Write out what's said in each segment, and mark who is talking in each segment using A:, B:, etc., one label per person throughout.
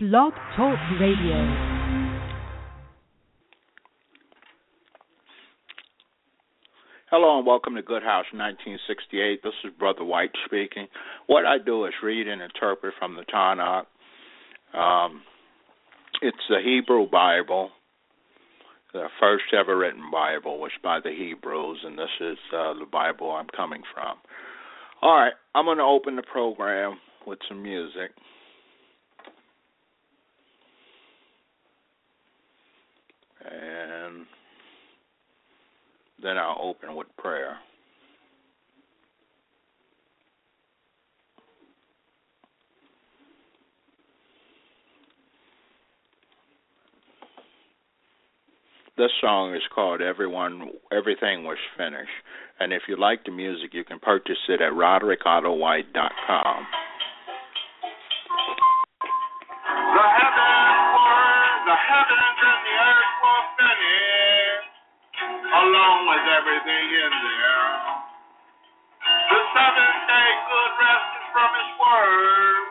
A: Blog Talk Radio.
B: Hello and welcome to Good House 1968. This is Brother White speaking. What I do is read and interpret from the Tanakh. Um, it's the Hebrew Bible, the first ever written Bible, was by the Hebrews, and this is uh, the Bible I'm coming from. All right, I'm going to open the program with some music. And then I'll open with prayer. This song is called "Everyone Everything Was Finished," and if you like the music, you can purchase it at
C: RoderickOttoWhite.com. along with everything in there. The seventh day good rested from his word,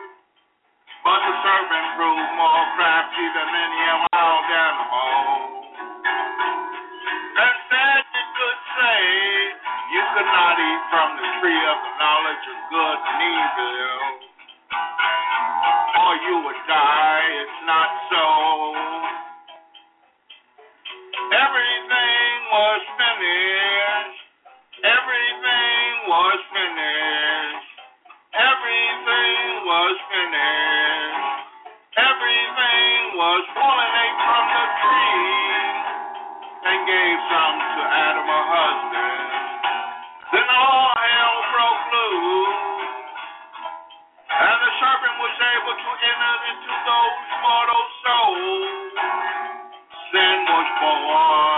C: but the serpent proved more crafty than any wild animal. And said you could say you could not eat from the tree of the knowledge of good and evil or you would die. It's not so. Everything was finished. Everything was finished. Everything was finished. Everything was pulling from the tree and gave some to Adam her husband. Then all hell broke loose. And the serpent was able to enter into those mortal souls. Sin was born.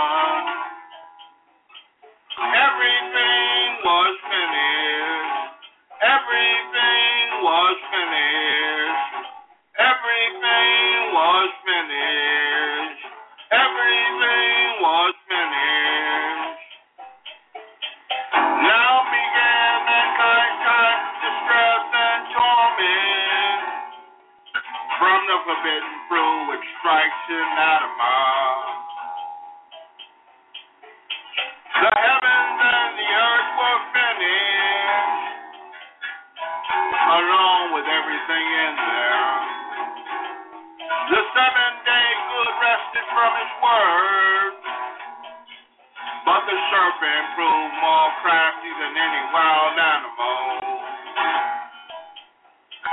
C: Everything was finished. Everything was finished. Now time distress and torment from the forbidden fruit which strikes. The seventh day good rested from his word. But the serpent proved more crafty than any wild animal.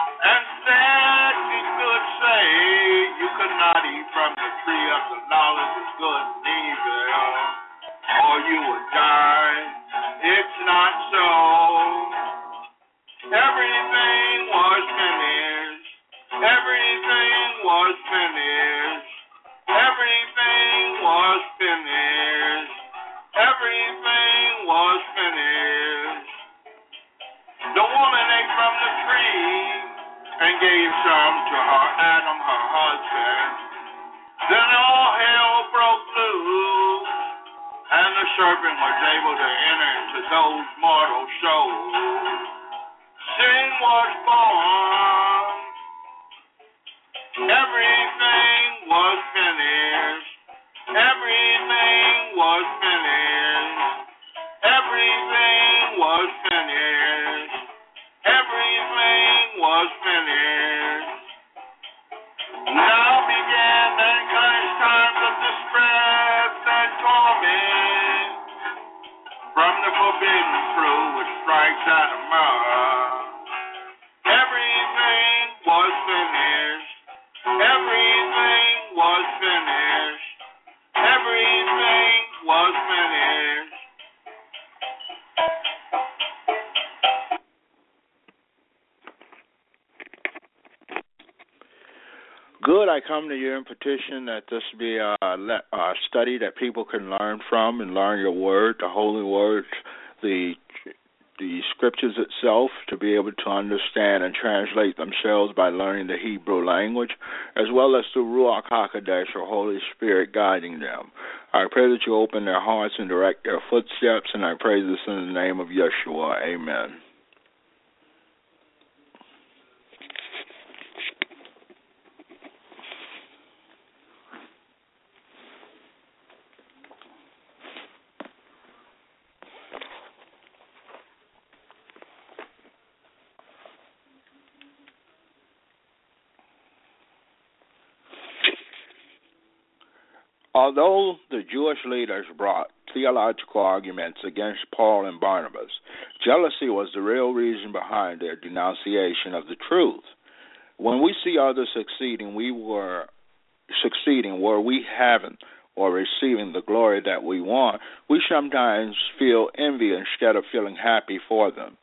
C: And said he could say, You could not eat from the tree of the knowledge of good and evil, or you would die. It's not so. Was finished. Everything was finished. Everything was finished. The woman ate from the tree and gave some to her Adam, her husband. Then all hell broke loose, and the serpent was able to enter into those mortal souls. Sin was born. Was finished. Everything was finished.
B: Good. I come to you in petition that this be a, a study that people can learn from and learn your word, the holy word, the the scriptures itself, to be able to understand and translate themselves by learning the Hebrew language, as well as through Ruach Hakodesh, or Holy Spirit, guiding them. I pray that you open their hearts and direct their footsteps, and I pray this in the name of Yeshua. Amen.
C: Although the Jewish leaders brought theological arguments against Paul and Barnabas, jealousy was the real reason behind their denunciation of the truth. When we see others succeeding, we were succeeding where we haven't or receiving the glory that we want, we sometimes feel envy instead of feeling happy for them.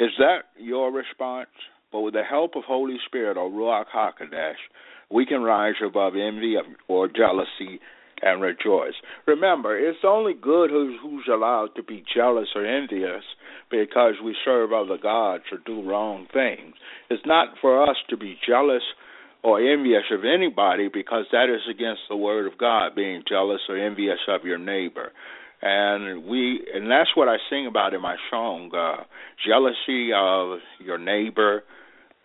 C: Is that your response? But with the help of Holy Spirit or Ruach HaKodesh, we can rise above envy or jealousy and rejoice. Remember, it's only good who's, who's allowed to be jealous or envious because we serve other gods or do wrong things. It's not for us to be jealous or envious of anybody because that is against the word of God, being jealous or envious of your neighbor. And we and that's what I sing about in my song, uh jealousy of your neighbor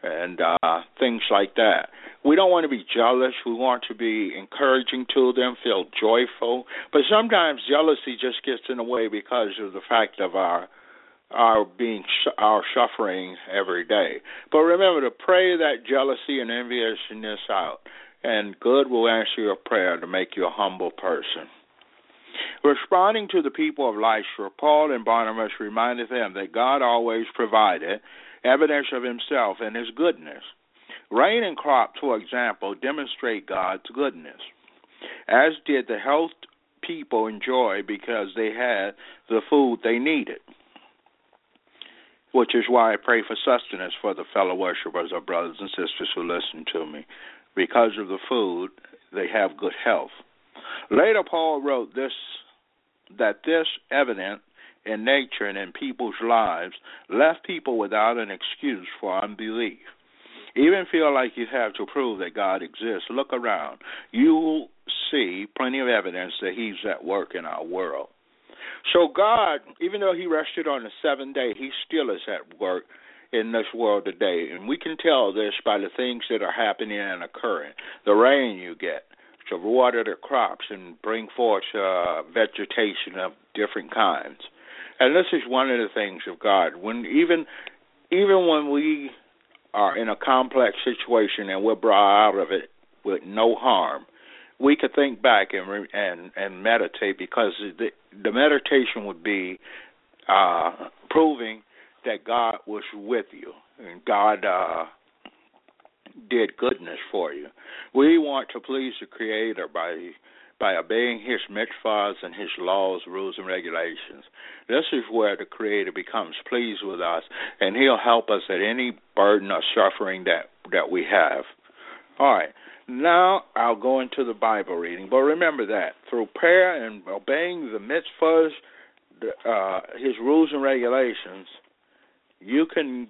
C: and uh things like that. We don't want to be jealous. We want to be encouraging to them, feel joyful. But sometimes jealousy just gets in the way because of the fact of our our being our suffering every day. But remember to pray that jealousy and enviousness out, and God will answer your prayer to make you a humble person. Responding to the people of Lystra, Paul and Barnabas reminded them that God always provided evidence of himself and his goodness. Rain and crops, for example, demonstrate God's goodness, as did the health people enjoy because they had the food they needed which is why I pray for sustenance for the fellow worshipers or brothers and sisters who listen to me. Because of the food, they have good health. Later, Paul wrote this that this evident in nature and in people's lives left people without an excuse for unbelief. Even feel like you have to prove that God exists. Look around. You will see plenty of evidence that He's at work in our world. So God, even though He rested on the seventh day, He still is at work in this world today. And we can tell this by the things that are happening and occurring. The rain you get to water the crops and bring forth uh, vegetation of different kinds. And this is one of the things of God. When even even when we are in a complex situation and we're brought out of it with no harm, we could think back and and and meditate because the the meditation would be uh proving that God was with you and God uh did goodness for you. We want to please the creator by by obeying his mitzvahs and his laws, rules and regulations. This is where the creator becomes pleased with us and he'll help us at any burden or suffering that that we have. All right. Now I'll go into the Bible reading. But remember that through prayer and obeying the mitzvahs, uh, his rules and regulations, you can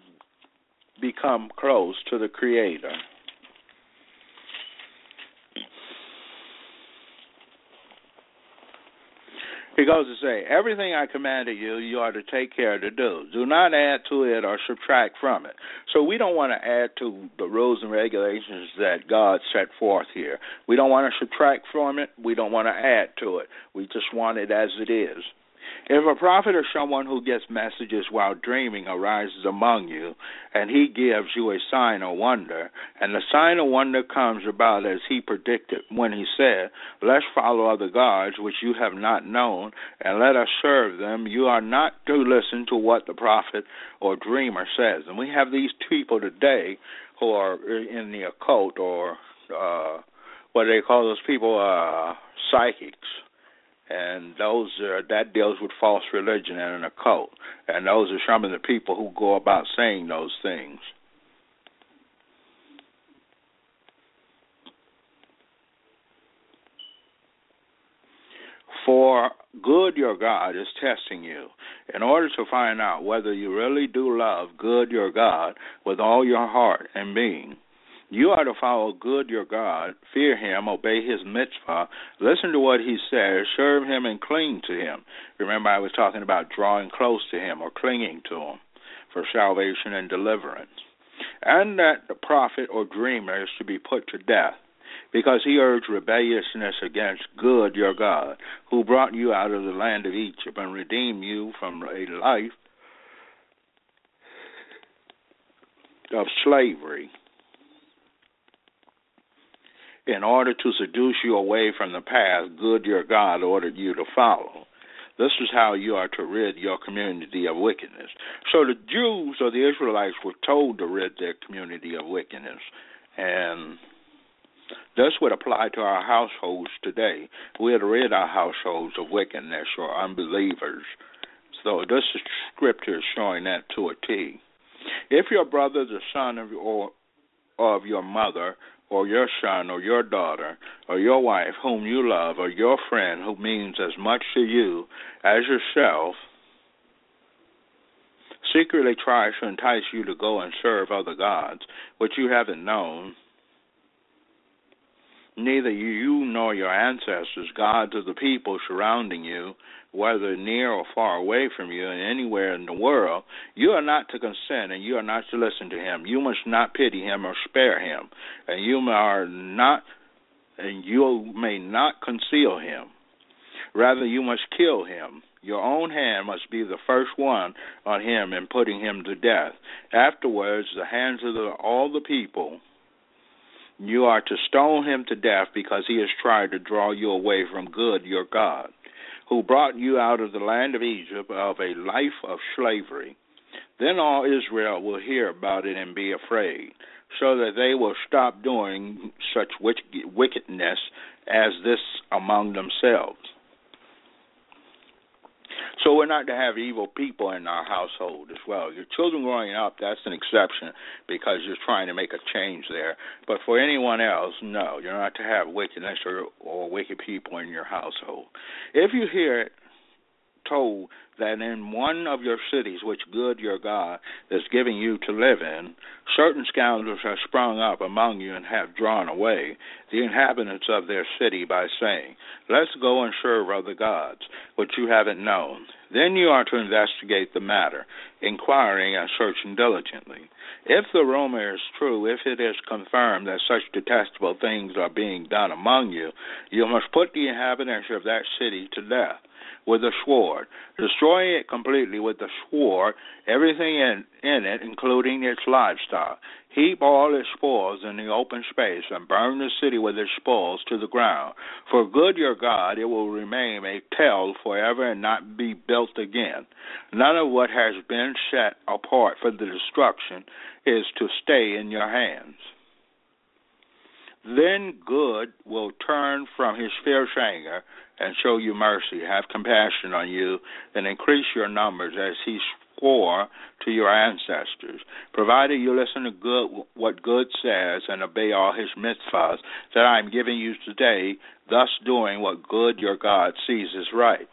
C: become close to the Creator. He goes to say, Everything I commanded you, you are to take care to do. Do not add to it or subtract from it. So we don't want to add to the rules and regulations that God set forth here. We don't want to subtract from it. We don't want to add to it. We just want it as it is. If a prophet or someone who gets messages while dreaming arises among you, and he gives you a sign or wonder, and the sign or wonder comes about as he predicted when he said, Let's follow other gods which you have not known, and let us serve them, you are not to listen to what the prophet or dreamer says. And we have these people today who are in the occult or uh what do they call those people uh psychics and those are, that deals with false religion and an occult, and those are some of the people who go about saying those things. For good your God is testing you in order to find out whether you really do love good your God with all your heart and being. You are to follow good your God, fear him, obey his mitzvah, listen to what he says, serve him, and cling to him. Remember, I was talking about drawing close to him or clinging to him for salvation and deliverance. And that the prophet or dreamer is to be put to death because he urged rebelliousness against good your God, who brought you out of the land of Egypt and redeemed you from a life of slavery in order to seduce you away from the path good your God ordered you to follow. This is how you are to rid your community of wickedness. So the Jews or the Israelites were told to rid their community of wickedness. And this would apply to our households today. We are to rid our households of wickedness or unbelievers. So this scripture is showing that to a T. If your brother, the son of your, of your mother, or your son or your daughter or your wife whom you love or your friend who means as much to you as yourself. Secretly tries to entice you to go and serve other gods which you haven't known neither you nor your ancestors gods of the people surrounding you whether near or far away from you and anywhere in the world, you are not to consent and you are not to listen to him. You must not pity him or spare him, and you are not and you may not conceal him. Rather you must kill him. Your own hand must be the first one on him in putting him to death. Afterwards the hands of the, all the people you are to stone him to death because he has tried to draw you away from good your God who brought you out of the land of Egypt of a life of slavery. Then all Israel will hear about it and be afraid, so that they will stop doing such wickedness as this among themselves. So we're not to have evil people in our household as well. Your children growing up, that's an exception because you're trying to make a change there. But for anyone else, no, you're not to have wickedness or, or wicked people in your household. If you hear it told that in one of your cities which good your God is giving you to live in, certain scoundrels have sprung up among you and have drawn away the inhabitants of their city by saying, Let's go and serve other gods, which you haven't known. Then you are to investigate the matter, inquiring and searching diligently. If the rumor is true, if it is confirmed that such detestable things are being done among you, you must put the inhabitants of that city to death with a sword, destroying it completely with the sword, everything in, in it, including its livestock. Heap all its spoils in the open space, and burn the city with its spoils to the ground. For good your God, it will remain a tell forever and not be built again. None of what has been set apart for the destruction is to stay in your hands. Then good will turn from his fierce anger and show you mercy, have compassion on you, and increase your numbers as he swore to your ancestors, provided you listen to good what good says and obey all his mitzvahs that I am giving you today, thus doing what good your God sees is right.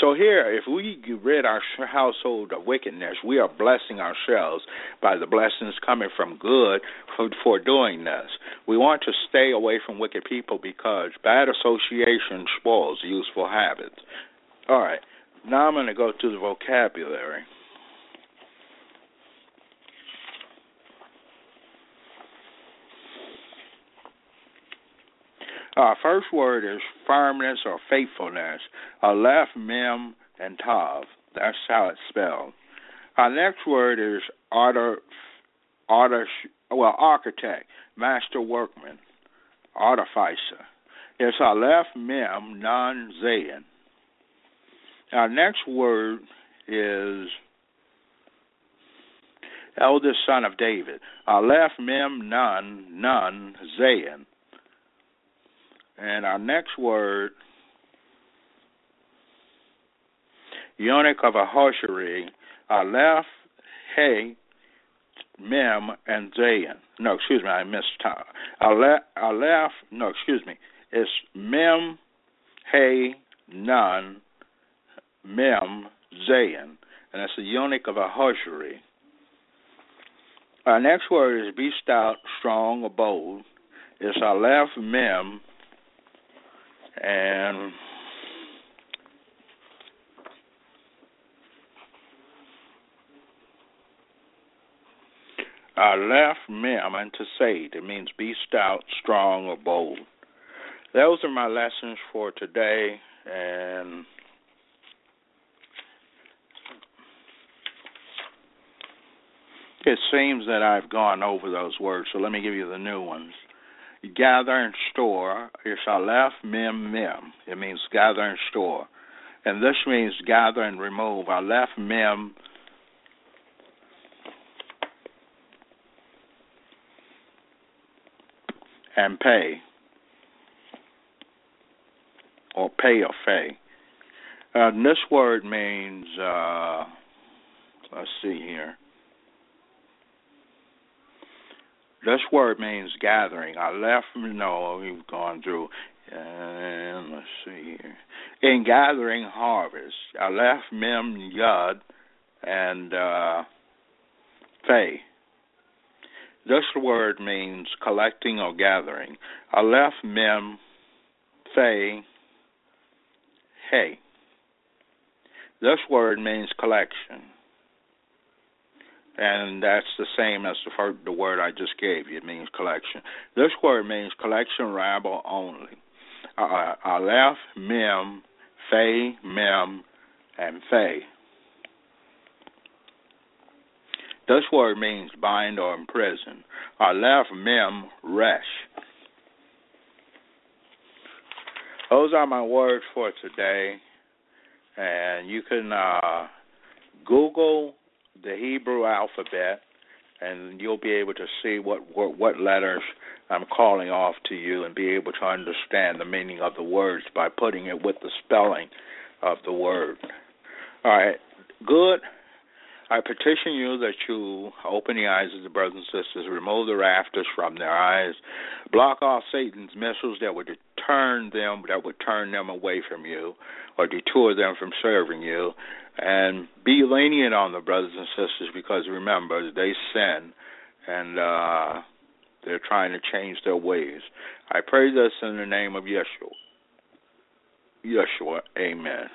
C: So here, if we rid our household of wickedness, we are blessing ourselves by the blessings coming from good for, for doing this. We want to stay away from wicked people because bad association spoils useful habits. All right, now I'm going to go to the vocabulary. Our first word is firmness or faithfulness. Aleph, Mem, and Tav. That's how it's spelled. Our next word is arter, arter, well, architect, master workman, artificer. It's Aleph, Mem, Nun, Zayin. Our next word is eldest son of David. Aleph, Mem, Nun, Nun, Zayin. And our next word, eunuch of Ahasuerus, Aleph, Hey, Mem, and Zayin. No, excuse me, I missed time. Aleph, Aleph, no, excuse me. It's Mem, Hey, Nun, Mem, Zayin. And that's the eunuch of Ahasuerus. Our next word is be stout, strong, or bold. It's Aleph, Mem, and Aleph mem and to say it means be stout, strong, or bold. Those are my lessons for today, and it seems that I've gone over those words, so let me give you the new ones. Gather and store is Aleph Mem Mem. It means gather and store. And this means gather and remove. Aleph Mem and pay. Or pay or fay. Uh, this word means, uh, let's see here. This word means gathering. Aleph, no, we've gone through, and let's see here. In gathering harvest, Aleph Mem Yud and uh, Fay. This word means collecting or gathering. Aleph Mem Fay Hey. This word means collection and that's the same as the first, the word I just gave you. It means collection. This word means collection, rabble only. Uh, Aleph, Mem, Fe, Mem, and Fe. This word means bind or imprison. Aleph, Mem, Resh. Those are my words for today, and you can uh, Google the Hebrew alphabet, and you'll be able to see what, what what letters I'm calling off to you, and be able to understand the meaning of the words by putting it with the spelling of the word. All right, good. I petition you that you open the eyes of the brothers and sisters, remove the rafters from their eyes, block off Satan's missiles that would turn them that would turn them away from you or detour them from serving you, and be lenient on the brothers and sisters because remember they sin and uh they're trying to change their ways. I pray this in the name of Yeshua. Yeshua, amen.